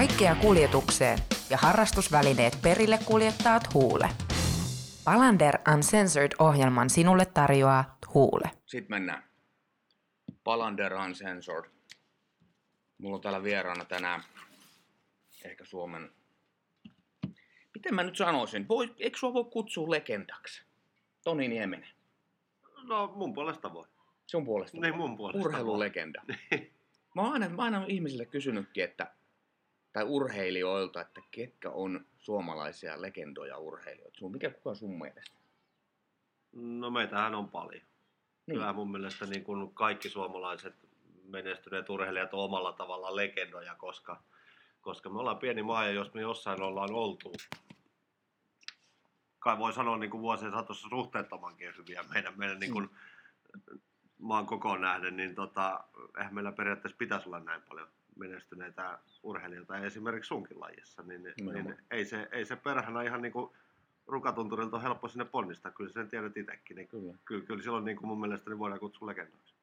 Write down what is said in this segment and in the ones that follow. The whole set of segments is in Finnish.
Kaikkea kuljetukseen ja harrastusvälineet perille kuljettaat Huule. Palander Uncensored-ohjelman sinulle tarjoaa Huule. Sitten mennään. Palander Uncensored. Mulla on täällä vieraana tänään ehkä Suomen... Miten mä nyt sanoisin? Voi, eikö sua voi kutsua legendaksi? Toni Nieminen. No mun puolesta voi. Sun puolesta. Niin mun puolesta Urheilulegenda. Mä oon aina, mä aina ihmisille kysynytkin, että, tai urheilijoilta, että ketkä on suomalaisia legendoja urheilijoita. Sun, mikä kuka sun mielestä? No meitähän on paljon. Niin. Kyllä mun mielestä niin kuin kaikki suomalaiset menestyneet urheilijat on omalla tavallaan legendoja, koska, koska me ollaan pieni maa ja jos me jossain ollaan oltu, kai voi sanoa niin kuin vuosien saatossa suhteettomankin hyviä meidän, meidän niin kuin, maan kokoon nähden, niin tota, eihän meillä periaatteessa pitäisi olla näin paljon menestyneitä urheilijoita, esimerkiksi sunkin lajissa, niin, Nimenomaan. niin ei, se, ei se perhana ihan niin kuin rukatunturilta on helppo sinne ponnistaa, kyllä sen tiedät itsekin, niin Kyllä. kyllä, kyllä silloin niin kuin mun mielestä niin voidaan kutsua legendaksi.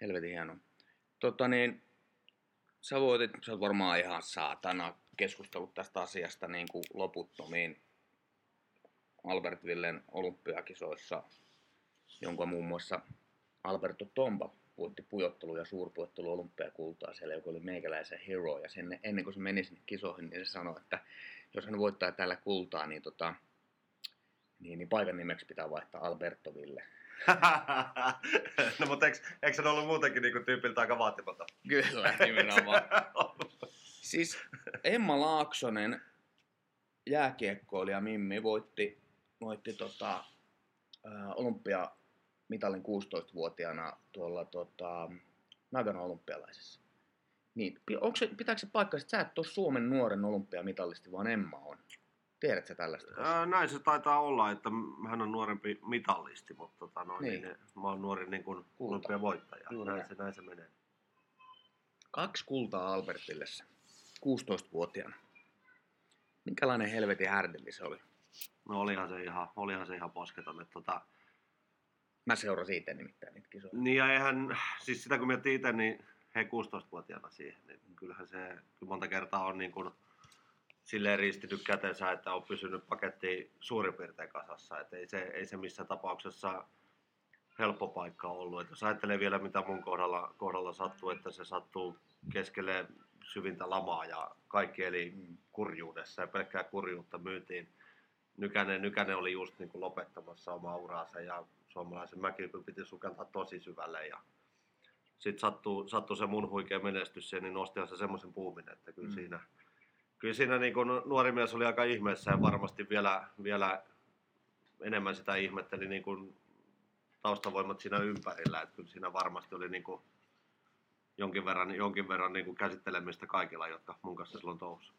Helvetin hieno. Tota niin, sä voitit, sä oot varmaan ihan saatana keskustellut tästä asiasta niin kuin loputtomiin Albertvillen olympiakisoissa, jonka muun muassa Alberto Tomba voitti pujottelu ja suurpujottelu olympiakultaa siellä, joka oli meikäläisen hero. Ja sen, ennen kuin se meni sinne kisoihin, niin se sanoi, että jos hän voittaa täällä kultaa, niin, tota, niin, niin paikan nimeksi pitää vaihtaa Albertoville. no mutta eikö, eikö se ollut muutenkin niin kuin tyypiltä aika vaatimaton? Kyllä, nimenomaan. Siis Emma Laaksonen, jääkiekkoilija Mimmi, voitti, voitti tota, ää, olympiamitalin 16-vuotiaana tuolla tota, Nagano olympialaisessa. Niin, onko se, pitääkö se paikka, että sä et ole Suomen nuoren olympiamitalisti, vaan Emma on? Tiedätkö sä tällaista? Ää, Näin se taitaa olla, että hän on nuorempi mitallisti, mutta tota, no, Niin. niin. Mä oon nuori niin kuin olympiavoittaja. Juuri Näin se, näin se menee. Kaksi kultaa Albertillessä, 16-vuotiaana. Minkälainen helvetin härdelli se oli? No olihan se ihan, olihan se ihan posketon. Että tota, Mä seurasin itse nimittäin niitä kisoja. niin ja eihän, siis sitä kun miettii itse, niin he 16-vuotiaana siihen, niin kyllähän se kyllä monta kertaa on niin kuin silleen ristinyt kätensä, että on pysynyt paketti suurin piirtein kasassa. Että ei se, ei se missään tapauksessa helppo paikka ollut. Et jos ajattelee vielä, mitä mun kohdalla, kohdalla sattuu, että se sattuu keskelle syvintä lamaa ja kaikki eli Mm. kurjuudessa ja pelkkää kurjuutta myytiin. Nykänen, Nykänen oli just niin kuin lopettamassa omaa uraansa ja suomalaisen mäkihypyn piti sukeltaa tosi syvälle ja sitten sattuu, sattuu se mun huikea menestys siihen, niin nostihan se semmoisen puumin, että kyllä Mm. siinä, kyllä siinä niin kuin nuori mies oli aika ihmeessä ja varmasti vielä, vielä enemmän sitä ihmetteli niin kuin taustavoimat siinä ympärillä, että kyllä siinä varmasti oli niin kuin jonkin verran, jonkin verran niin kuin käsittelemistä kaikilla, jotka mun kanssa silloin touhussa.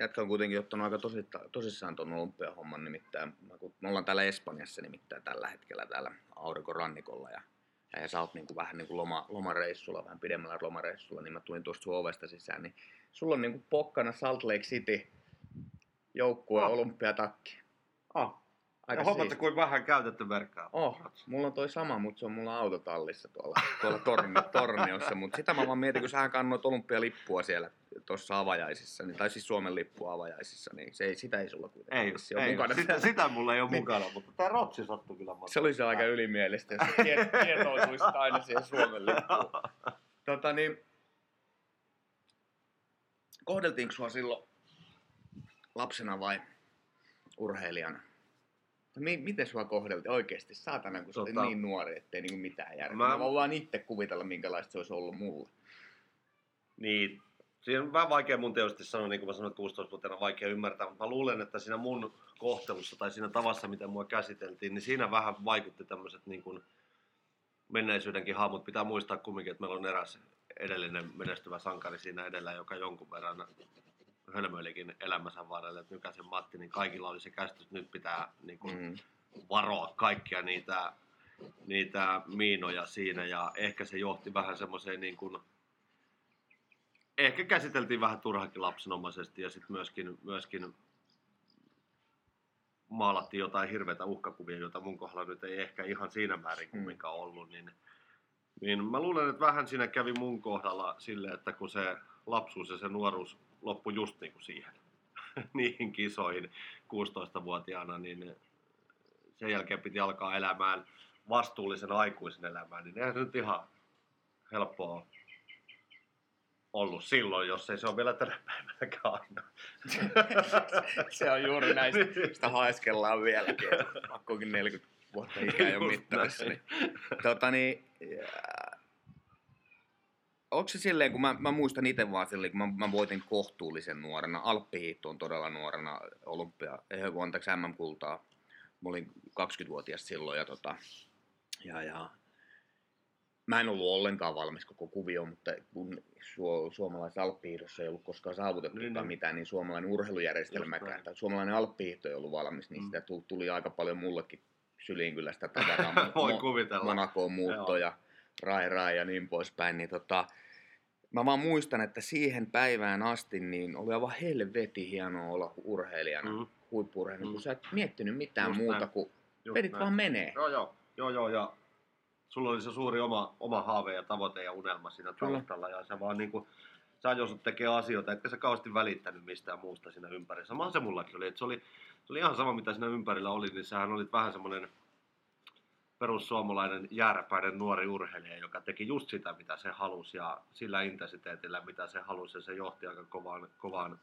Jätkä on kuitenkin ottanut aika tosita, tosissaan tuon olympiahomman nimittäin. Me ollaan täällä Espanjassa nimittäin tällä hetkellä täällä aurinkorannikolla ja, ja sä oot niinku vähän niinku loma, lomareissulla, vähän pidemmällä lomareissulla, niin mä tulin tuosta sun ovesta sisään, niin sulla on niinku pokkana Salt Lake City joukkue Oh. olympiatakki. Oh, aika huomaatte, siisti. kuin vähän käytetty verkkaa. Oh, mulla on toi sama, mutta se on mulla autotallissa tuolla, tuolla torni, torniossa. Mutta sitä mä vaan mietin, kun sähän kannoit olympialippua siellä tuossa avajaisissa, niin, tai siis Suomen lippua avajaisissa, niin se ei, sitä ei sulla kuitenkaan Ei, ole ei mukana. sitä, sitä mulla ei ole Niin. mukana, mutta tämä rotsi sattui kyllä monta. Se olisi aika ylimielistä, jos sä tie- tietoisuisit aina siihen Suomen lippuun. Tota niin, kohdeltiinko sua silloin lapsena vai urheilijana? Mi- miten sua kohdeltiin oikeasti? Saatana, kun sä olit Tota- niin nuori, ettei niinku mitään järkeä. Mä- Mä, voin vaan itse kuvitella, minkälaista se olisi ollut mulle. Niin, siinä on vähän vaikea mun tietysti sanoa, niin kuin mä sanoin, että 16-vuotiaana vaikea ymmärtää, mutta mä luulen, että siinä mun kohtelussa tai siinä tavassa, miten mua käsiteltiin, niin siinä vähän vaikutti tämmöiset niin kuin menneisyydenkin hahmot. Pitää muistaa kumminkin, että meillä on eräs edellinen menestyvä sankari siinä edellä, joka jonkun verran hölmöilikin elämänsä varrelle, että Nykäsen Matti, niin kaikilla oli se käsitys, että nyt pitää niin kuin, Mm. varoa kaikkia niitä, niitä miinoja siinä ja ehkä se johti vähän semmoiseen niin kuin, ehkä käsiteltiin vähän turhakin lapsenomaisesti ja sitten myöskin, myöskin maalattiin jotain hirveitä uhkakuvia, joita mun kohdalla nyt ei ehkä ihan siinä määrin kumminkaan ollut, niin, Niin mä luulen, että vähän siinä kävi mun kohdalla silleen, että kun se lapsuus ja se nuoruus loppui just niin kuin siihen, niihin kisoihin 16-vuotiaana, niin sen jälkeen piti alkaa elämään vastuullisen aikuisen elämään, niin eihän se nyt ihan helppoa ollut silloin, jos ei se ole vielä tänä päivänäkään aina. se on juuri näistä, sitä haiskellaan vieläkin. Pakkokin 40 vuotta ikää jo mittaavissa. Niin, tota niin, onko se silleen, kun mä, mä muistan itse vaan silleen, kun mä, mä voitin kohtuullisen nuorena, Alppihiittoon todella nuorena, olympia, eh, anteeksi MM-kultaa. Mä olin 20-vuotias silloin ja, tota, ja, ja mä en ollut ollenkaan valmis koko kuvio, mutta kun su- suomalaisessa alppihiihdossa ei ollut koskaan saavutettukaan niin, niin. mitään, niin suomalainen urheilujärjestelmäkään tai suomalainen alppihiihto ei ollut valmis, niin mm. sitä tuli aika paljon mullekin syliin kyllä sitä tavaraa. Voi kuvitella. Monakoon muuttoja, rai rai ja niin poispäin. Niin tota, mä vaan muistan, että siihen päivään asti niin oli aivan helveti hienoa olla urheilijana, mm. huippurheilijana, mm. kun sä et miettinyt mitään Just muuta näin. kuin Just vedit näin. vaan menee. Joo, joo, joo, joo, ja sulla oli se suuri oma, oma haave ja tavoite ja unelma siinä taustalla, ja se vaan niinku, sä josut tekee asioita, etkä sä kauheasti välittänyt mistään muusta siinä ympärillä. Sama se mullakin oli, että se oli, se oli ihan sama mitä siinä ympärillä oli, niin sähän olit vähän semmoinen perussuomalainen jääräpäinen nuori urheilija, joka teki just sitä, mitä se halusi ja sillä intensiteetillä, mitä se halusi ja se johti aika kovaan, kovaan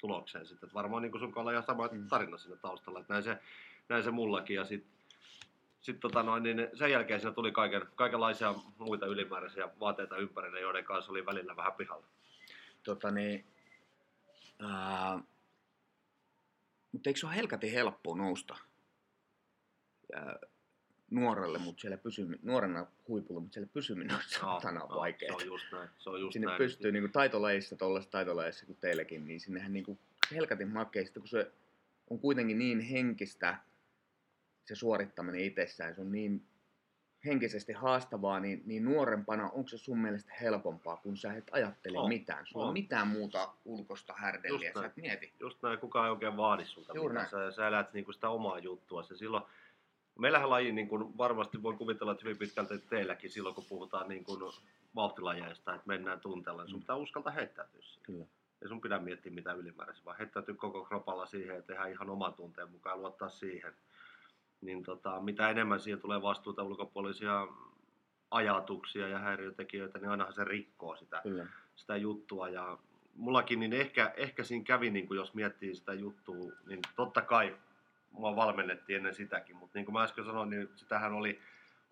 tulokseen sitten. Että varmaan niin sun kanssa ihan sama tarina siinä taustalla, että näin se, näin se mullakin ja sitten sit tota noin, niin sen jälkeen siinä tuli kaiken, kaikenlaisia muita ylimääräisiä vaateita ympärille, joiden kanssa oli välillä vähän pihalla. Tota niin, ää, mutta eikö se ole helkati helppoa nousta ää, nuorelle, mutta siellä pysymi, nuorena huipulla, mutta siellä pysyminen on saatana no, vaikeaa. Se on just näin. Se on just sinne näin. pystyy niin taitolajissa, tuollaisessa taitolajissa kuin teillekin, niin sinnehän niin kuin helkatin makeista, kun se on kuitenkin niin henkistä, se suorittaminen itsessään, se on niin henkisesti haastavaa, niin, niin nuorempana onko se sun mielestä helpompaa, kun sä et ajattele on, mitään? Sulla on. mitään muuta ulkosta härdelliä, sä et mieti. Just näin, kukaan ei oikein vaadi sulta Juuri mitään. Sä, sä elät niinku sitä omaa juttua. Se silloin, meillähän laji, niin kuin varmasti voi kuvitella, että hyvin pitkälti teilläkin silloin, kun puhutaan niin kuin vauhtilajeista, että mennään tunteella, niin sun mm. pitää uskaltaa heittäytyä siihen. Kyllä. Ei sun pidä miettiä mitä ylimääräistä, vaan heittäytyy koko kropalla siihen ja tehdä ihan oman tunteen mukaan luottaa siihen niin tota, mitä enemmän siihen tulee vastuuta ulkopuolisia ajatuksia ja häiriötekijöitä, niin ainahan se rikkoo sitä, Kyllä. sitä juttua. Ja mullakin, niin ehkä, ehkä siinä kävi, niin kuin jos miettii sitä juttua, niin totta kai mua valmennettiin ennen sitäkin, mutta niin kuin mä äsken sanoin, niin sitähän oli,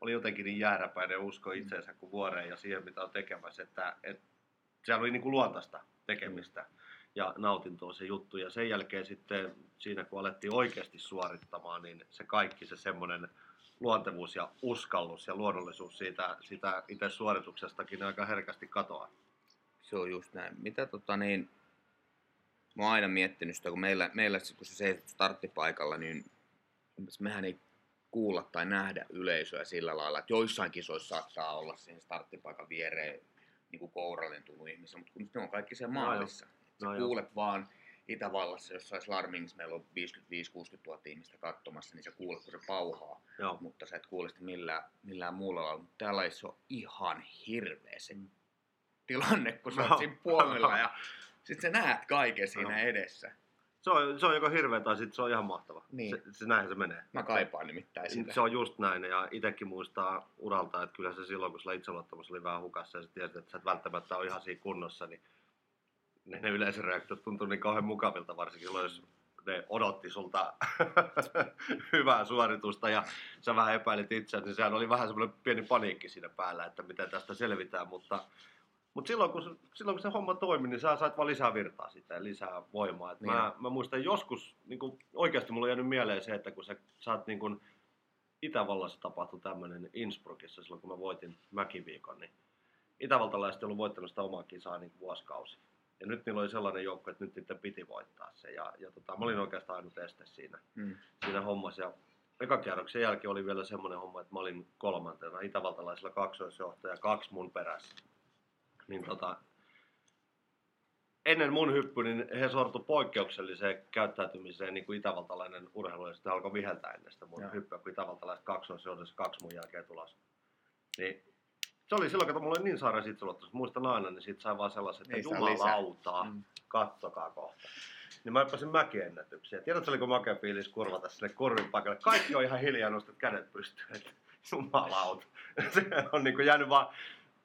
oli jotenkin niin jääräpäinen usko itseensä kuin vuoreen ja siihen, mitä on tekemässä, että, että se oli niin kuin luontaista tekemistä. Mm ja nautintoa se juttu. Ja sen jälkeen sitten siinä kun alettiin oikeasti suorittamaan, niin se kaikki se semmoinen luontevuus ja uskallus ja luonnollisuus siitä, siitä itse suorituksestakin aika herkästi katoaa. Se on just näin. Mitä tota niin, mä oon aina miettinyt sitä, kun meillä, meillä kun se seisot starttipaikalla, niin mehän ei kuulla tai nähdä yleisöä sillä lailla, että joissain kisoissa saattaa olla siihen starttipaikan viereen niin kuin kourallinen tullut ihmisiä, mutta kun ne on kaikki siellä maalissa. No, No, kuulet vaan Itävallassa, jos olisi Larmings, meillä on 55-60 000 ihmistä katsomassa, niin sä kuulet, kun se pauhaa. Joo. Mutta sä et kuule sitä millään, millään muulla lailla. Mutta täällä on ihan hirveä se mm. tilanne, kun sä no. oot siinä puolella ja sitten sä näet kaiken siinä no. edessä. Se on, se on joko hirveä tai sitten se on ihan mahtava. Niin. Se, se, näinhän se menee. Mä kaipaan nimittäin sitä. Se on just näin ja itsekin muistaa uralta, että kyllä se silloin kun sulla itseluottamus oli vähän hukassa ja sä tiesit, että sä et välttämättä ole ihan siinä kunnossa, niin ne, ne yleisöreaktiot tuntuu niin kauhean mukavilta, varsinkin jos ne odotti sulta hyvää suoritusta ja sä vähän epäilit itseäsi, niin sehän oli vähän semmoinen pieni paniikki siinä päällä, että miten tästä selvitään, mutta, mutta silloin, kun, silloin kun se homma toimi, niin sä sait vaan lisää virtaa sitä ja lisää voimaa. niin. mä, mä, muistan joskus, niin kuin, oikeasti mulla on jäänyt mieleen se, että kun sä, sä oot niin kuin, Itävallassa tapahtui tämmöinen Innsbruckissa silloin, kun mä voitin mäkiviikon, niin itävaltalaiset ei ollut voittanut sitä omaa kisaa niin vuosikausi. Ja nyt niillä oli sellainen joukko, että nyt niiden piti voittaa se. Ja, ja tota, mä olin oikeastaan ainut este siinä, mm. siinä hommassa. Ja ekakierroksen jälkeen oli vielä semmoinen homma, että mä olin kolmantena itävaltalaisilla kaksoisjohtaja, kaksi mun perässä. Niin tota, ennen mun hyppy, niin he sortu poikkeukselliseen käyttäytymiseen niin kuin itävaltalainen urheilu, ja sitten alkoi viheltää ennen sitä mun hyppyä, kun itävaltalaiset kaksoisjohdassa kaksi mun jälkeen tulos. Niin se oli silloin, kun mulla oli niin sairaan itseluottamus, muistan aina, niin siitä sai vaan sellaisen, että lisää. jumalautaa, Mm. kattokaa kohta. Niin mä hyppäsin mäkiennätyksiä. Tiedätkö, oliko makea fiilis kurvata sinne kurvin paikalle? Kaikki on ihan hiljaa, nostat kädet pystyyn. että Jumalauta. Se on niin jäänyt vaan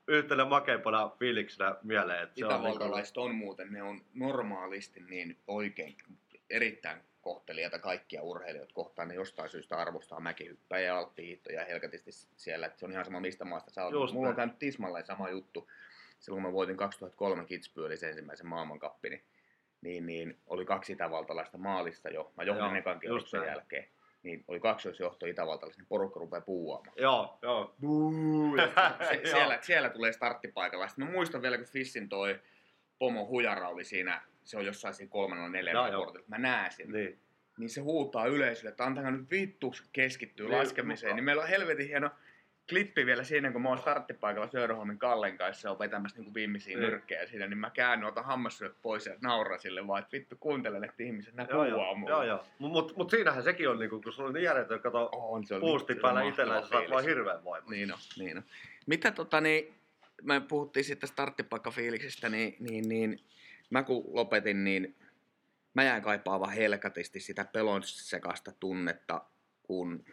yhtenä makeimpana fiiliksenä mieleen. Että se on niin Itävaltalaiset on muuten, ne on normaalisti niin oikein erittäin kohtelijoita kaikkia urheilijoita kohtaan. Ne jostain syystä arvostaa mäkihyppäjä ja alppihiittoja helkatisti siellä. Et se on ihan sama mistä maasta sä. Just Mulla on käynyt tismalleen sama juttu. Silloin kun mä voitin 2003 Kitzbühelissä ensimmäisen maailmankappi, niin, niin, niin oli kaksi itävaltalaista maalista jo. Mä johdin Joo, ekan kierroksen jälkeen. Niin oli kaksoisjohto itävaltalaisista, niin porukka rupeaa puuaamaan. Joo, joo. Buu, ja se, siellä, siellä tulee starttipaikalla. Sitten mä muistan vielä, kun Fissin toi pomo hujara oli siinä, se on jossain siinä kolmannella neljännellä joo. kortilla. Mä näen sen. Niin. Niin. se huutaa yleisölle, että antakaa nyt vittu keskittyä Niin, laskemiseen. mutta- Niin meillä on helvetin hieno klippi vielä siinä, kun mä oon starttipaikalla Söderholmin Kallen kanssa ja on vetämässä niin viimeisiä Niin. nyrkkejä siinä, niin mä käännyn, otan hammassyöt pois ja nauran sille vaan, että vittu kuuntelen, että ihmiset nää Joo, joo, mulle. joo, joo. Mutta mut, mut siinähän sekin on, niinku, kun sulla on niin järjetön, kato, On, se oli puusti päällä se on itsellä, sä saat vaan hirveän voimaa. Niin on, niin on. Mitä tota niin, me puhuttiin sitten starttipaikkafiiliksestä, niin, niin, niin mä kun lopetin, niin mä jäin kaipaamaan helkatisti sitä pelon sekasta tunnetta, kun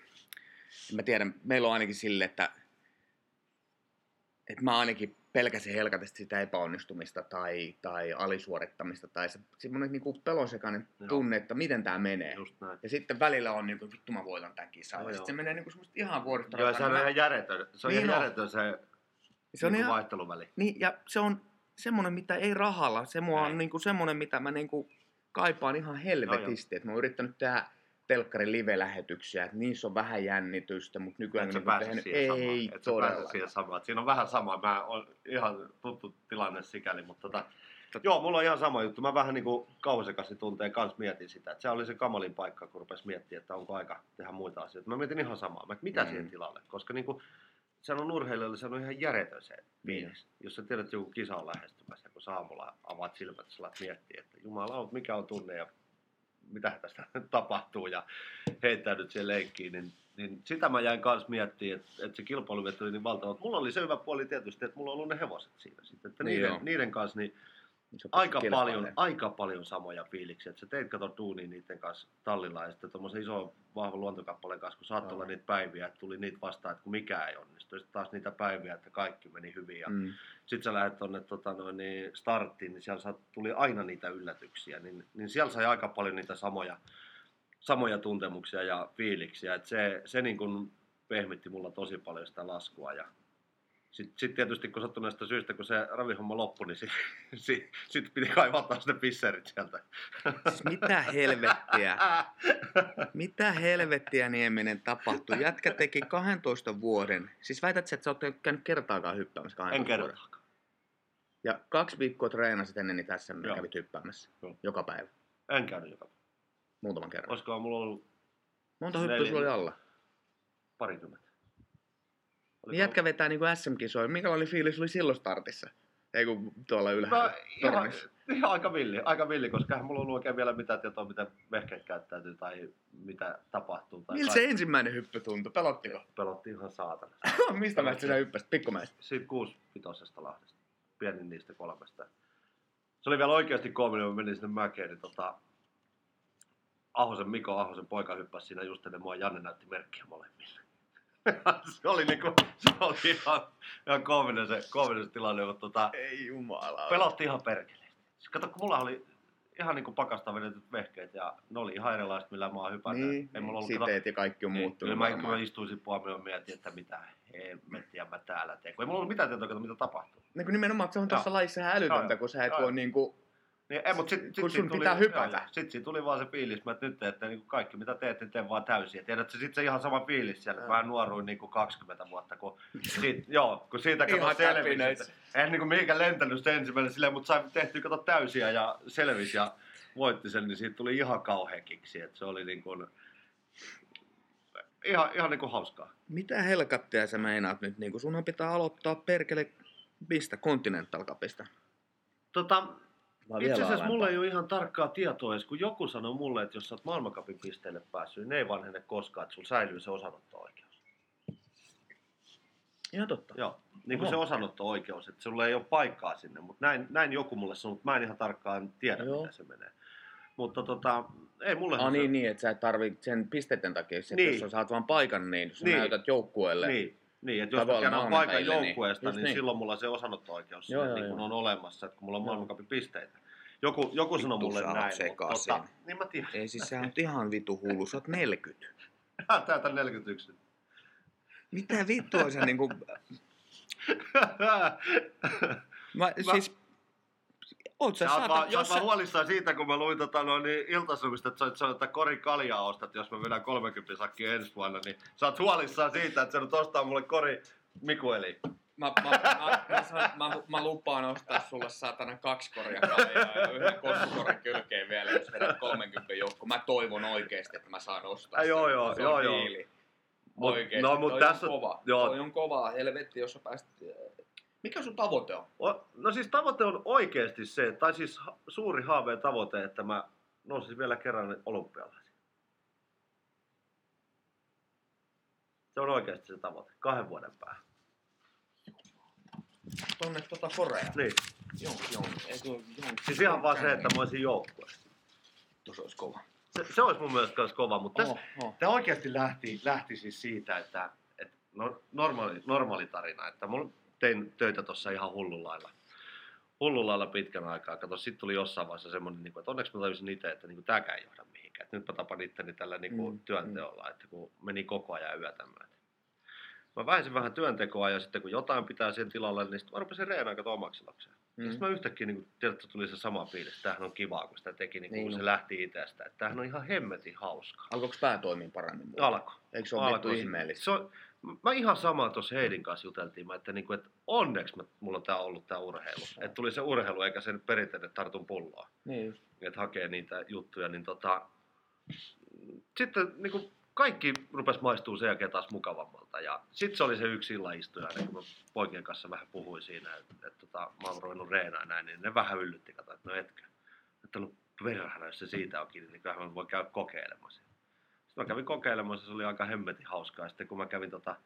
mä tiedän, meillä on ainakin sille, että, että mä ainakin pelkäsin helkatisti sitä epäonnistumista tai, tai alisuorittamista tai se, semmoinen niin pelonsekainen Joo. tunne, että miten tämä menee. Ja sitten välillä on niin kuin, vittu mä voitan tämän kisan. Joo, Ja sitten se menee niin kuin semmoista ihan vuodesta Joo, se on ihan järjetön, se on Niin ihan järjetön se, se on niinku ihan, vaihteluväli. niin, ja se on semmoinen, mitä ei rahalla. Se mua on Ei. niinku semmoinen, mitä mä niinku kaipaan ihan helvetisti. että mä oon yrittänyt tehdä telkkarin live-lähetyksiä, että niissä on vähän jännitystä, mutta nykyään Et sä niinku pääse tehnyt, siihen ei samaan. Et sä pääse todella. siihen samaan. Et Siinä on vähän sama. Mä on ihan tuttu tilanne sikäli, mutta tota, Joo, mulla on ihan sama juttu. Mä vähän niin kuin kausekassi tunteen kanssa mietin sitä. Että se oli se kamalin paikka, kun rupesi miettimään, että onko aika tehdä muita asioita. Mä mietin ihan samaa. Mä, että mitä mm. siihen tilalle? Koska niin kuin, se on urheilijalle se on ihan järjetön se Niin. fiilis. Jos sä tiedät, että joku kisa on lähestymässä, kun sä aamulla avaat silmät, sä alat miettiä, että jumala, mikä on tunne ja mitä tästä tapahtuu ja heittäydyt siihen leikkiin, niin, niin sitä mä jäin kanssa miettimään, että, että se kilpailuveto oli niin valtava. Mulla oli se hyvä puoli tietysti, että mulla on ollut ne hevoset siinä sitten, että Niin niiden, niiden kanssa niin on aika kilpailee. paljon, aika paljon samoja fiiliksiä. Että sä teit kato duunia niiden kanssa tallilla ja sitten tuommoisen iso vahva luontokappaleen kanssa, kun saattoi olla niitä päiviä, että tuli niitä vastaan, että kun mikään ei onnistu. Sitten taas niitä päiviä, että kaikki meni hyvin. Ja Mm. sitten sä lähdet tuonne tota, noin, niin starttiin, niin siellä tuli aina niitä yllätyksiä. Niin, niin siellä sai aika paljon niitä samoja, samoja tuntemuksia ja fiiliksiä. Et se, se niin kuin pehmitti mulla tosi paljon sitä laskua. Ja sitten sit tietysti kun sattuneesta syystä, kun se ravihomma loppui, niin sitten sit, sit piti kaivaa taas ne pisserit sieltä. Siis mitä helvettiä? Mitä helvettiä Nieminen tapahtui? Jätkä teki 12 vuoden. Siis väität että sä oot käynyt kertaakaan hyppäämässä 12 En vuoden? kertaakaan. Ja kaksi viikkoa treenasit ennen niitä SM Joo. kävit hyppäämässä. Joo. Joka päivä. En käynyt joka päivä. Muutaman kerran. Olisikohan mulla ollut Monta hyppyä sulla oli alla? parikymmentä. Oliko- Niin jätkä vetää niinku SM-kisoja. Minkälainen fiilis oli silloin startissa? Ei kun tuolla No, ylhäällä. ihan, tornissa. ihan aika villi, aika villi, koska eihän mulla ollut oikein vielä mitään tietoa, miten vehkeet käyttäytyy tai mitä tapahtuu. Tai Miltä se ensimmäinen hyppy tuntui? Pelottiko? Pelotti ihan saatana. Mistä mäistä sä hyppäsit? Pikkumäistä. Siitä kuusi vitosesta Lahdesta. Pienin niistä kolmesta. Se oli vielä oikeasti koominen, kun menin sinne mäkeen, niin tota, Ahosen, Miko Ahosen poika hyppäsi siinä just ennen mua, Janne näytti merkkiä molemmille. se oli niinku, se oli ihan, ihan koominen se, koominen se tilanne, mutta tota, Ei jumala. pelotti ihan perkeleesti. Siis Kato, kun mulla oli ihan niinku pakasta vedetyt vehkeet ja ne oli ihan erilaiset, millä mä oon hypätä. Niin, Ei mulla ollut, kato, siteet ja kaikki on niin, muuttunut Kyllä mä, mä istuin sit puolella ja mietin, että mitä hemmettiä mä täällä teen. Kun ei mulla ollut mitään tietoa, kato, mitä tapahtuu. Niin kuin nimenomaan, että se on tuossa laissa ihan älytöntä, kun sä et voi niinku... Niin, ei, mutta sit, sit, Kun sit sun tuli, pitää hypätä. joo, Sit tuli vaan se fiilis, että nyt teette niin kaikki mitä teet, niin teen vaan täysin. Ja tiedätkö, sit se ihan sama fiilis siellä, että mä nuoruin niin kuin 20 vuotta, kun, siitä, joo, kun siitä kato selvisi. että En niin kuin mihinkään lentänyt se ensimmäinen silleen, mutta sai tehtyä kato täysiä ja selvisi ja voitti sen, niin siitä tuli ihan kauhean kiksi. Että se oli niin kuin, ihan, ihan niin kuin hauskaa. Mitä helkattia sä meinaat nyt? Niin kun sunhan pitää aloittaa perkele mistä? Continental Cupista. Tota, Vai Itse asiassa mulla ei ole ihan tarkkaa tietoa edes, kun joku sanoi mulle, että jos sä oot maailmankapin pisteelle päässyt, niin ei vanhene koskaan, että sulla säilyy se osanotto-oikeus. Ihan totta. Joo, niin kuin Oho. se osanotto-oikeus, että sulla ei ole paikkaa sinne, mutta näin, näin joku mulle sanoi, mutta mä en ihan tarkkaan tiedä, Joo. miten se menee. Mutta tota, ei mulle... Ah, niin, niin, että sä et tarvi sen pisteiden takia, että Niin. jos sä saat vaan paikan, niin sä Niin. näytät joukkueelle. Niin, niin että jos mä kerron paikan niin- joukkueesta, just niin, niin. silloin mulla se osanotto-oikeus Joo, joo, niin kuin joo. on olemassa, että kun mulla on maailmankapin pisteitä. Joku, joku sanoi Vittu, mulle sä oot näin, mutta sekaisin. tota, niin mä tiedän. Ei siis sä oot ihan vitu hullu, sä oot 40. Täältä 41. Mitä vittua sä niinku... Mä, siis... Oot sä, Sä oot, saata, vaan, jos vaan sä... huolissaan siitä, kun mä luin tota, no, niin iltasuvista, että sä oot sanonut, että kori kaljaa ostat, jos mä vedän 30 sakkia ensi vuonna, niin sä oot huolissaan siitä, että sä nyt ostaa mulle kori Mikueli. Mä, mä, mä, mä, sanon, mä, mä, lupaan ostaa sulle saatana kaksi koria kaljaa ja yhden kossukorin kylkeen vielä, jos vedät 30 joukko. Mä toivon oikeesti, että mä saan ostaa Äh, joo, joo, se joo, on joo. Mut- Oikeesti, no, mut toi tässä- on kova. joo. Toi on kovaa, helvetti, jos sä pääst... Mikä sun tavoite on? O- No siis tavoite on oikeasti se, tai siis ha- suuri haaveen tavoite, että mä nousin vielä kerran olympialaisiin. Se on oikeasti se tavoite, kahden vuoden päähän. Tonne tota Korea. Niin. Joo, joo. Eikö, joo. Siis ihan vaan se, että mä olisin joukkueessa. Tuossa olisi kova. Se, se olisi mun mielestä myös kova, mutta tässä, Oh, oh. Tämä oikeasti lähti, lähti siis siitä, että, että no, normaali, normaali tarina, että mulla tein töitä tuossa ihan hullun lailla. Hullun lailla pitkän aikaa. Kato, sitten tuli jossain vaiheessa semmoinen, niin kuin, että onneksi mä tajusin itse, että niin tämäkään ei johda mihinkään. Että nyt mä tapan itteni tällä niin kuin, Mm, työnteolla, että kun meni koko ajan yötä myöten. Mä vähensin vähän työntekoa ja sitten kun jotain pitää sen tilalle, niin sitten mä rupesin reenaan kato omaksi ilokseen. Mm. Mm. Sitten mä yhtäkkiä niin tiedätkö, tuli se sama fiilis, tämähän on kivaa, kun sitä teki, niin, Niin kun on. se lähti itsestä. Että tämähän on ihan hemmetin hauskaa. Alkoiko pää toimia paremmin? Alko. Eikö se ole Alkoi. ihmeellistä? Se on, mä ihan samaa tuossa Heidin kanssa juteltiin, mä, että, niinku, että onneksi mä, mulla on tää ollut tämä urheilu. Että tuli se urheilu eikä sen perinteinen tartun pulloa. Niin. Että hakee niitä juttuja, niin tota, sitten niinku, kaikki rupes maistuu sen jälkeen taas mukavammalta. Ja sitten se oli se yksi illaistuja, kun mä poikien kanssa vähän puhuin siinä, että, että tota, mä oon ruvennut reenaa näin, niin ne vähän yllytti, kato, että no etkö. Että no perhana, jos se siitä on kiinni, niin kyllähän mä voin käydä. Sitten mä kävin kokeilemassa, se oli aika hemmetin hauskaa. Sitten kun mä kävin tota,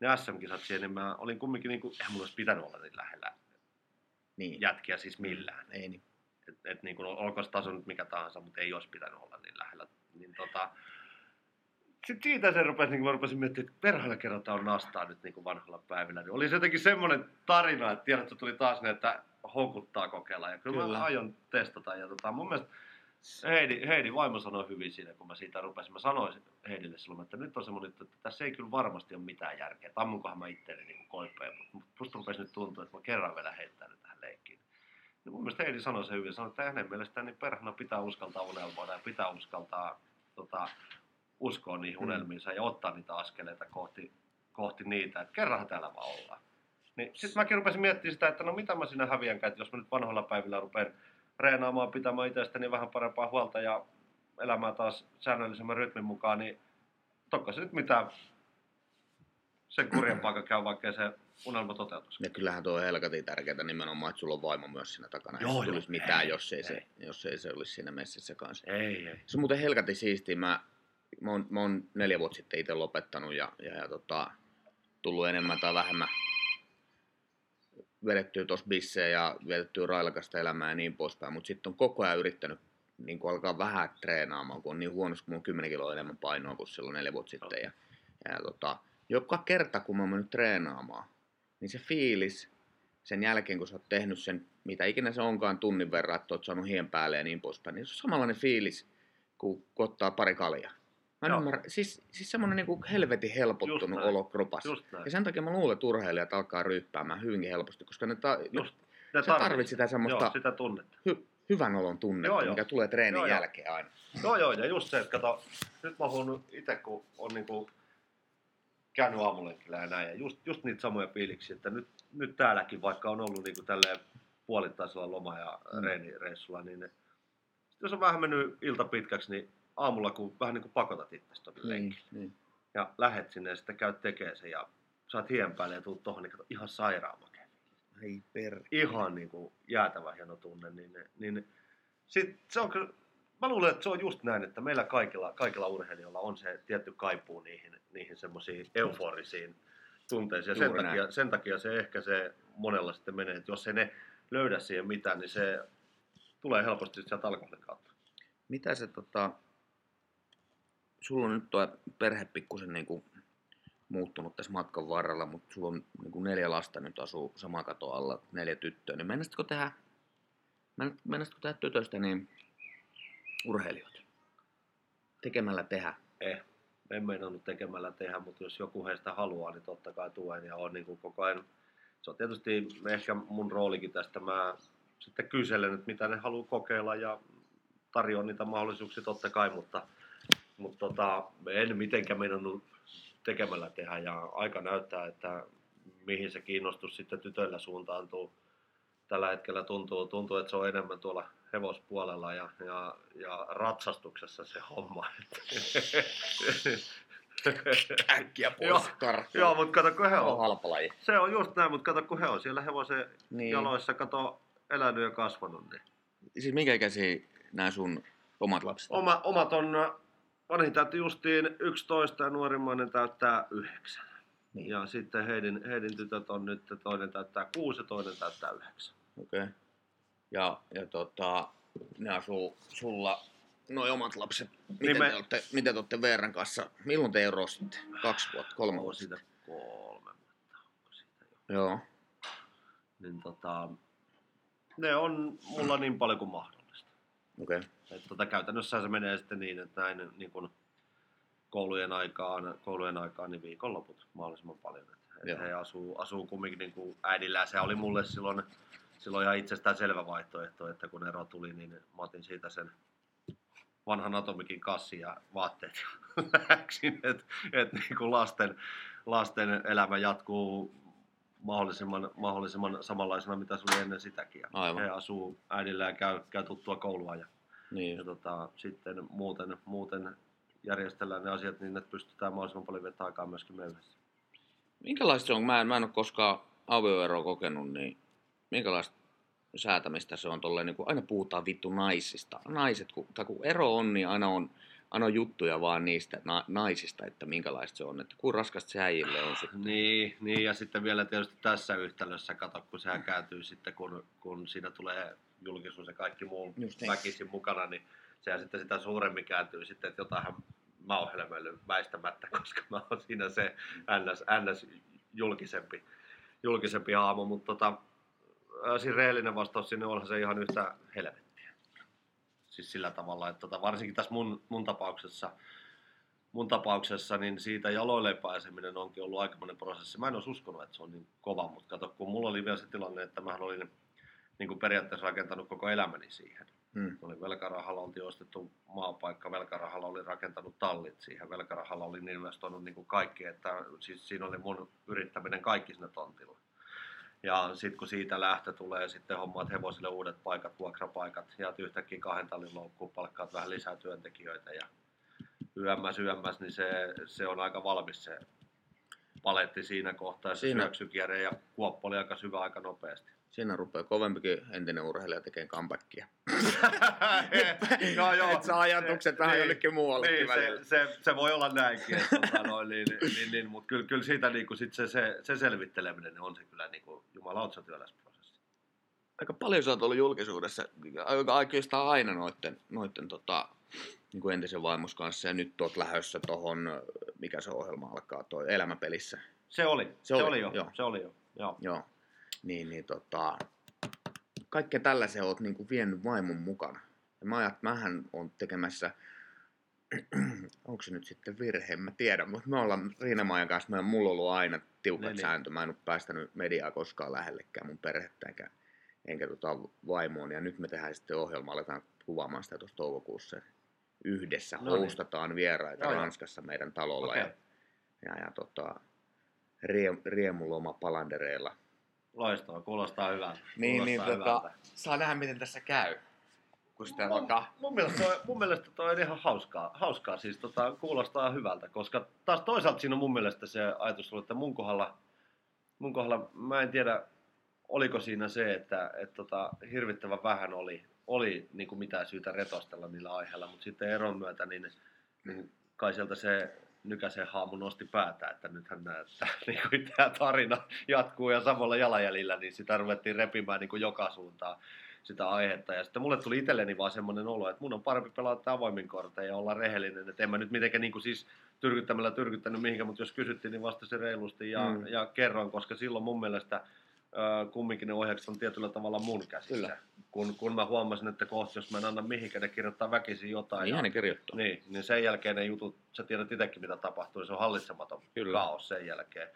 ne SM-kisat siihen, niin mä olin kumminkin, niin kuin, eihän mulla olisi pitänyt olla niin lähellä Niin. jätkiä siis millään. Ei niin. Et, et niin kuin, olkoon se taso nyt mikä tahansa, mutta ei olisi pitänyt olla niin lähellä. Niin tota, sitten siitä se rupesi, niin mä rupesin miettimään, että perhana on nastaa nyt niin kuin vanhalla päivillä. Niin oli se jotenkin semmoinen tarina, että tiedät, että tuli taas ne, että houkuttaa kokeilla. Ja kyllä, Kyllä. mä aion testata. Ja tota, mun mielestä Heidi, Heidi vaimo sanoi hyvin siinä, kun mä siitä rupesin. Mä sanoin Heidille silloin, että nyt on semmoinen, että tässä ei kyllä varmasti ole mitään järkeä. Että ammunkohan mä itseäni niin koipeen, mutta musta rupesi nyt tuntua, että mä kerran vielä heittää nyt tähän leikkiin. Ja mun mielestä Heidi sanoi se hyvin, sanoi, että hänen mielestään niin perhana pitää uskaltaa unelmoida ja pitää uskaltaa tota, uskoa niihin Mm. unelmiinsa ja ottaa niitä askeleita kohti, kohti niitä, että kerranhan täällä vaan ollaan. Niin sitten mäkin rupesin miettimään sitä, että no mitä mä siinä häviänkään, että jos mä nyt vanhoilla päivillä rupean reenaamaan, pitämään itsestäni vähän parempaa huolta ja elämää taas säännöllisemmän rytmin mukaan, niin tokko se nyt mitään sen kurjan paikan käy, vaikka se unelma toteutuisi. Ja kyllähän tuo on helkatin tärkeää nimenomaan, että sulla on vaimo myös siinä takana. Joo, Joo, joo. ei tulisi mitään, Ei, jos ei, se, ei. jos ei se olisi siinä messissä kanssa. Ei, ei. Se on muuten helkatin siistiä. Mä, mä, oon, mä oon neljä vuotta sitten itse lopettanut ja, ja, ja tota, tullut enemmän tai vähemmän vedettyä tuossa bissejä ja vietettyä railakasta elämää ja niin poispäin, mutta sitten on koko ajan yrittänyt niin kuin alkaa vähän treenaamaan, kun on niin huonosti, kun on 10 kiloa enemmän painoa kuin silloin neljä vuotta sitten. Ja, ja tota, joka kerta, kun mä oon mennyt treenaamaan, niin se fiilis sen jälkeen, kun sä oot tehnyt sen, mitä ikinä se onkaan tunnin verran, että oot saanut hien päälle ja niin poispäin, niin se on samanlainen fiilis, kun ottaa pari kaljaa. Mä Joo. ymmärrä, siis, siis semmoinen niin helvetin helpottunut olo kropassa. Ja sen takia mä luulen, että urheilijat alkaa ryyppäämään hyvinkin helposti, koska ne, ta- Just. ne sä tarvit sitä semmoista Joo, sitä tunnetta. hy- hyvän olon tunnetta, Joo, joo. mikä tulee treenin Joo, jälkeen aina. Joo, joo, ja just se, että kato, nyt mä huomannut itse, kun on niinku käynyt aamulenkillä ja näin, ja just, just niitä samoja fiiliksiä, että nyt, nyt täälläkin, vaikka on ollut niinku tälleen puolittaisella loma- ja Mm. reenireissulla, niin ne, jos on vähän mennyt ilta pitkäksi, niin aamulla kun vähän niin kuin pakotat itsestä tonne lenkille, niin. ja lähet sinne ja sitten käyt tekemään sen, ja saat hien päälle ja tuut tohon, niin kato, ihan sairaan. Ei per... Ihan niin kuin jäätävä hieno tunne, niin, niin sit se on kyllä, mä luulen, että se on just näin, että meillä kaikilla, kaikilla urheilijoilla on se tietty kaipuu niihin, niihin semmoisiin euforisiin tunteisiin. Ja sen näin. takia, sen takia se ehkä se monella sitten menee, että jos ei ne löydä siihen mitään, niin se tulee helposti sieltä alkoholin kautta. Mitä se tota... Sulla on nyt tuo perhe pikkusen niinku muuttunut tässä matkan varrella, mutta sulla on niinku neljä lasta nyt asuu sama kato alla, neljä tyttöä, niin mennäisitkö tehdä, men- mennäisitkö tehdä tytöstä niin urheilijoita? Tekemällä tehdä. Eh, en meinannut tekemällä tehdä, mutta jos joku heistä haluaa, niin totta kai tuen ja on niin kuin koko ajan. Se on tietysti ehkä mun roolikin tästä. Mä sitten kyselen, että mitä ne haluaa kokeilla ja tarjoan niitä mahdollisuuksia totta kai, mutta, mutta tota, en mitenkään meinannut tekemällä tehdä ja aika näyttää, että mihin se kiinnostus sitten tytöillä suuntaantuu. Tällä hetkellä tuntuu, tuntuu että se on enemmän tuolla hevospuolella ja, ja, ja ratsastuksessa se homma. Äkkiä Joo. karkuun. Joo, mutta kato, kun he on on. halpa laji. Se on just näin, mutta kato, kun he on siellä hevosen Niin. jaloissa, kato, elänyt ja kasvanut. Niin. Siis minkä ikäisiä nämä sun omat lapset? Oma, omat on, vanhin täytti justiin 11 ja nuorimmainen täyttää 9. Niin. Ja sitten heidin, heidin tytöt on nyt, toinen täyttää 6 ja toinen täyttää 9. Okei. Okay. Ja, ja tota, ne asuu sulla, noi omat lapset. Miten, Niin me- te, olette, miten te olette Veeran kanssa? Milloin te erositte? Kaksi vuotta, kolme vuotta siitä sitten? kolme vuotta, onko siitä jo. Joo. Niin tota, ne on mulla niin paljon kuin mahdollista. Okay. Et tota, käytännössä se menee sitten niin, että näin niin kun koulujen aikaan, koulujen aikaan niin viikonloput mahdollisimman paljon. Et, Joo. et he asuu, asuu kumminkin niin kuin äidillä ja se oli mulle silloin, silloin ihan itsestään selvä vaihtoehto, että kun ero tuli, niin mä otin siitä sen vanhan atomikin kassi ja vaatteet ja läksin, että et niin kuin lasten, lasten elämä jatkuu mahdollisimman, mahdollisimman samanlaisena, mitä se oli ennen sitäkin. Ja Aivan. He asuu äidillä ja käy, käy tuttua koulua ja Niin. ja tota, sitten muuten, muuten järjestellään ne asiat niin, että pystytään mahdollisimman paljon viettämään aikaa myöskin me yhdessä. Minkälaista se on? Mä en, mä en ole koskaan avioeroa kokenut, niin minkälaista säätämistä se on tolleen, niin kuin aina puhutaan vittu naisista. Naiset, kun, tai kun ero on, niin aina on, aina on juttuja vaan niistä na, naisista, että minkälaista se on, että kuin raskasta se äijille on sitten. Niin, niin, ja sitten vielä tietysti tässä yhtälössä, kato, kun sehän kääntyy sitten, kun, kun siinä tulee julkisuus ja kaikki muu Just niin. väkisin mukana, niin sehän sitten sitä suuremmin kääntyy sitten, että jotain mä oon väistämättä, koska mä oon siinä se ns, ns julkisempi, julkisempi haamu, mutta tota, ää, siinä rehellinen vastaus sinne onhan se ihan yhtä helvettiä. Siis sillä tavalla, että tota, varsinkin tässä mun, mun tapauksessa, mun tapauksessa, niin siitä jaloille pääseminen onkin ollut aikamoinen prosessi. Mä en olisi uskonut, että se on niin kova, mutta kato, kun mulla oli vielä se tilanne, että mä olin niin kuin periaatteessa rakentanut koko elämäni siihen. Hmm. Oli velkarahalla oltiin ostettu maapaikka, velkarahalla oli rakentanut tallit siihen, velkarahalla olin investoinut niin kuin kaikki, että siis siinä oli mun yrittäminen kaikki sinne tontilla. Ja sitten kun siitä lähtö tulee, sitten hommaat hevosille uudet paikat, vuokrapaikat, ja yhtäkkiä kahden tallin loukkuun, palkkaat vähän lisää työntekijöitä ja yömmäs yömmäs, niin se, se on aika valmis se paletti siinä kohtaa, se Siinä- syöksykierre ja kuoppa oli aika syvä aika nopeasti. Siinä rupeaa kovempikin entinen urheilija tekemään comebackia. joo, joo. Et saa ajatukset vähän jonnekin muuallekin niin, välillä. se, se, se, voi olla näinkin, että, tota, noin, niin, niin, niin, mutta kyllä, kyllä siitä niin kuin sit se, se, se, selvitteleminen niin on se kyllä niin kuin, jumalautsa työläs prosessi. aika paljon sä oot ollut julkisuudessa, aika oikeastaan aina noitten, noitten tota, niin kuin entisen vaimos kanssa, ja nyt oot lähdössä tohon, mikä se ohjelma alkaa, toi Elämäpelissä. Se oli, Se se, oli, oli, jo, joo. se oli jo. Joo. Joo. Niin, niin tota, kaikkea tällaisia oot niin kuin vienyt vaimon mukana. Ja mä ajat, mähän on tekemässä, onko se nyt sitten virhe, en mä tiedä, mutta me ollaan Riina-Maijan kanssa, mä, mulla on ollut aina tiukat Niin, niin. sääntö, mä en ole päästänyt mediaa koskaan lähellekään mun perhettä enkä, enkä tota vaimoon, ja nyt me tehdään sitten ohjelma, aletaan kuvaamaan sitä tuossa toukokuussa yhdessä, No niin. hostataan vieraita Joo. Ranskassa meidän talolla, Okei. ja, ja, ja tota, rie, riemuloma palandereilla. Loistavaa, kuulostaa hyvältä. Niin, niin kuulostaa tota, saa nähdä miten tässä käy. Kun sitä Mun, tota, mun, mielestä toi, mun mielestä toi on ihan hauskaa, hauskaa siis tota, kuulostaa hyvältä, koska taas toisaalta siinä on mun mielestä se ajatus ollut, että mun kohdalla, mun kohdalla mä en tiedä, oliko siinä se, että et tota, hirvittävän vähän oli, oli niin kuin mitään syytä retostella niillä aiheilla, mutta sitten eron myötä, niin, niin kai sieltä se Nykäsen haamu nosti päätä, että nythän näyttää, niin kuin tämä tarina jatkuu ja samalla jalanjäljillä, niin sitä ruvettiin repimään niin kuin joka suuntaan sitä aihetta. Ja sitten mulle tuli itselleni vaan semmoinen olo, että mun on parempi pelata avoimin korteja ja olla rehellinen. Että en mä nyt mitenkään niin kuin siis tyrkyttämällä tyrkyttänyt mihinkään, mutta jos kysyttiin, niin vastasin reilusti ja, mm. ja kerroin, koska silloin mun mielestä kumminkin ne ohjaukset on tietyllä tavalla mun käsissä. Kyllä. Kun, kun mä huomasin, että kohta jos mä en anna mihinkään, ne kirjoittaa väkisin jotain. Niin, ja, ne kirjoittaa. Niin, niin sen jälkeen ne jutut, sä tiedät itsekin mitä tapahtuu, se on hallitsematon Kyllä. kaos sen jälkeen.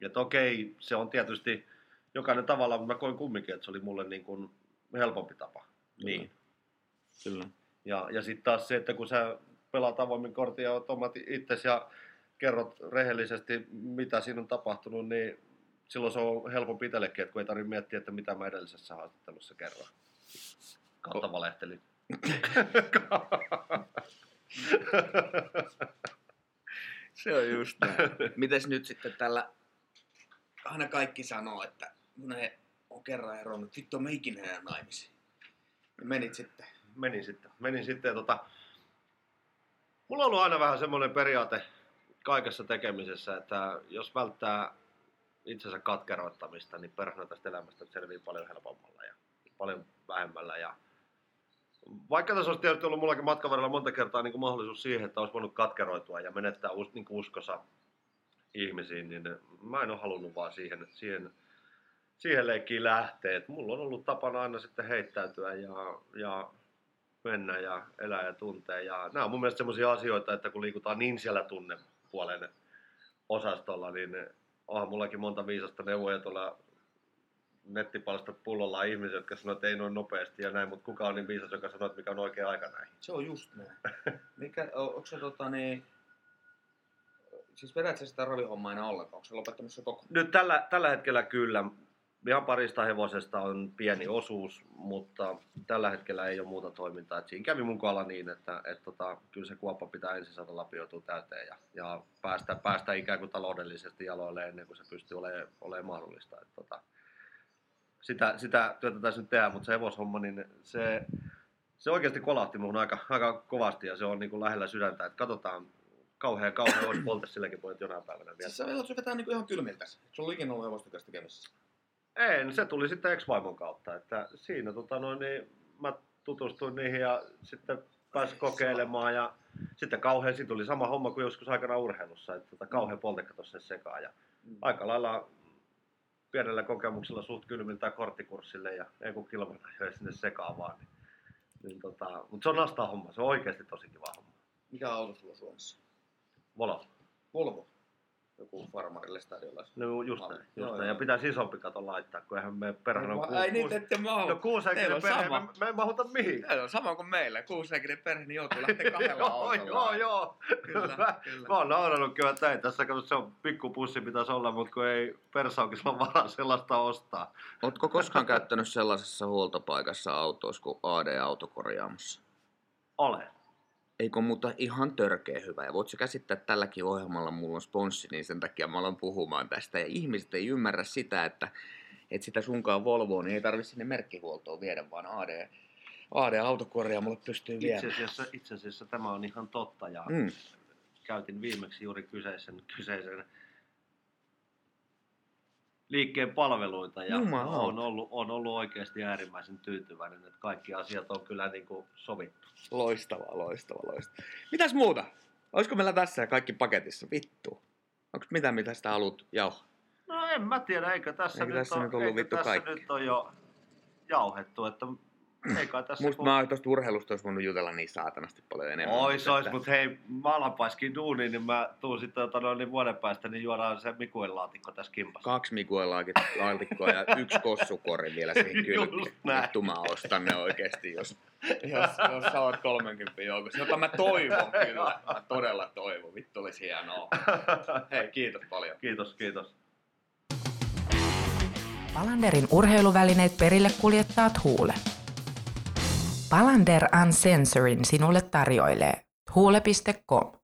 Ja okei, se on tietysti jokainen tavalla, mutta mä koin kumminkin, että se oli mulle niin kuin helpompi tapa. Kyllä. Niin. Kyllä. Ja, ja sitten taas se, että kun sä pelaat avoimin kortin ja omat itsesi ja kerrot rehellisesti, mitä siinä on tapahtunut, niin silloin se on helpompi itsellekin, että kun ei tarvitse miettiä, että mitä mä edellisessä haastattelussa kerron. Kautta valehtelin. se on just näin. Mites nyt sitten tällä, aina kaikki sanoo, että ne on kerran eronnut, vittu on meikin enää naimisiin. Menit sitten. Menin sitten. Menin sitten ja tota, mulla on ollut aina vähän semmoinen periaate kaikessa tekemisessä, että jos välttää itsensä katkeroittamista, niin perhana tästä elämästä selviää paljon helpommalla ja paljon vähemmällä. Ja vaikka tässä olisi tietysti ollut mullakin matkan varrella monta kertaa niin kuin mahdollisuus siihen, että olisi voinut katkeroitua ja menettää us, niin uskossa ihmisiin, niin mä en ole halunnut vaan siihen, siihen, siihen leikkiin lähteä. Et mulla on ollut tapana aina sitten heittäytyä ja, ja mennä ja elää ja tuntea. Ja nämä on mun mielestä sellaisia asioita, että kun liikutaan niin siellä tunnepuolen osastolla, niin onhan mullakin monta viisasta neuvoja tuolla nettipalstat pullolla ihmisiä, jotka sanoo, että ei noin nopeasti ja näin, mutta kuka on niin viisas, joka sanoo, että mikä on oikea aika näin? Se on just näin. Mikä, onko se tota niin, siis vedät sä sitä ravihommaa enää ollenkaan? Onko se lopettanut se koko? Nyt tällä, tällä hetkellä kyllä ihan parista hevosesta on pieni osuus, mutta tällä hetkellä ei ole muuta toimintaa. Et siinä kävi mun kohdalla niin, että et tota, kyllä se kuoppa pitää ensin saada lapioitua täyteen ja, ja päästä, päästä ikään kuin taloudellisesti jaloille ennen kuin se pystyy olemaan, olemaan mahdollista. Et tota, sitä, sitä työtä tässä nyt tehdään, mutta se hevoshomma, niin se, se oikeasti kolahti mun aika, aika kovasti ja se on niin kuin lähellä sydäntä. Et katsotaan, kauhean kauhean olisi polta silläkin puolella jonain päivänä vielä. Siis sä velat vetää niin ihan kylmiltä. Se on ikinä ollut hevosten kanssa tekemässä. Ei, se tuli sitten ex-vaimon kautta. Että siinä tota noin, niin mä tutustuin niihin ja sitten pääsin kokeilemaan ja sitten kauhean, siinä tuli sama homma kuin joskus aikana urheilussa, että tota, kauhean poltekka tuossa sekaan ja mm. aika lailla pienellä kokemuksella suht kylmiltä korttikurssille ja ei kun kilvan sinne sekaan vaan. Niin, niin tota, mutta se on nastaa homma, se on oikeasti tosi kiva homma. Mikä auto sulla Suomessa? Volvo. Volvo? Joku farmarille stadionilla. No just näin, just näin. Ja pitäisi isompi kato laittaa, kun eihän me perhana on kuusi. Ei niitä ette mahu. No kuusenkin perhe, me, me ei mahuta mihin. Teillä on sama kuin meillä, kuusenkin perhe, niin joutuu lähteä kahdella autolla. joo, joo. Kyllä, kyllä. Mä oon naurannut kyllä, että ei tässä kato, se on pikkupussi pitäisi olla, mutta kun ei persaukissa ole varaa sellaista ostaa. Ootko koskaan käyttänyt sellaisessa huoltopaikassa autoissa kuin AD-autokorjaamassa? Olen eikö muuta ihan törkeä hyvä. Ja voitko käsittää, että tälläkin ohjelmalla mulla on sponssi, niin sen takia mä aloin puhumaan tästä. Ja ihmiset ei ymmärrä sitä, että, että sitä sunkaan Volvoa, niin ei tarvitse sinne merkkihuoltoon viedä, vaan AD, AD-autokorjaamolle pystyy viemään. Itse asiassa, itse asiassa tämä on ihan totta ja mm. käytin viimeksi juuri kyseisen, kyseisen liikkeen palveluita ja on ollut, on ollut oikeasti äärimmäisen tyytyväinen, että kaikki asiat on kyllä niin kuin sovittu. Loistava, loistava, loistava. Mitäs muuta? Olisiko meillä tässä kaikki paketissa? Vittu. Onko mitä, mitä sitä haluat jauhaa? No en mä tiedä, eikö tässä, eikö nyt, tässä, on, nyt, ollut vittu tässä kaikki? nyt on jo jauhettu, että eikä tässä Musta kun... mä tuosta urheilusta olisi voinut jutella niin saatanasti paljon enemmän. Ois, ois, mutta hei, mä alan paiskin duuniin, niin mä tuun sitten tota, noin, niin vuoden päästä, niin juodaan se Mikuen laatikko tässä kimpassa. Kaksi Mikuen laatikkoa ja yksi kossukori vielä siihen kylkeen. Vittu mä ostan ne oikeesti, jos, jos, jos sä oot 30 joukossa. Jota mä toivon kyllä. Mä todella toivon. Vittu olisi hienoa. Hei, kiitos paljon. Kiitos, kiitos. Palanderin urheiluvälineet perille kuljettaa Huule. Palander Uncensorin sinulle tarjoilee huule.com.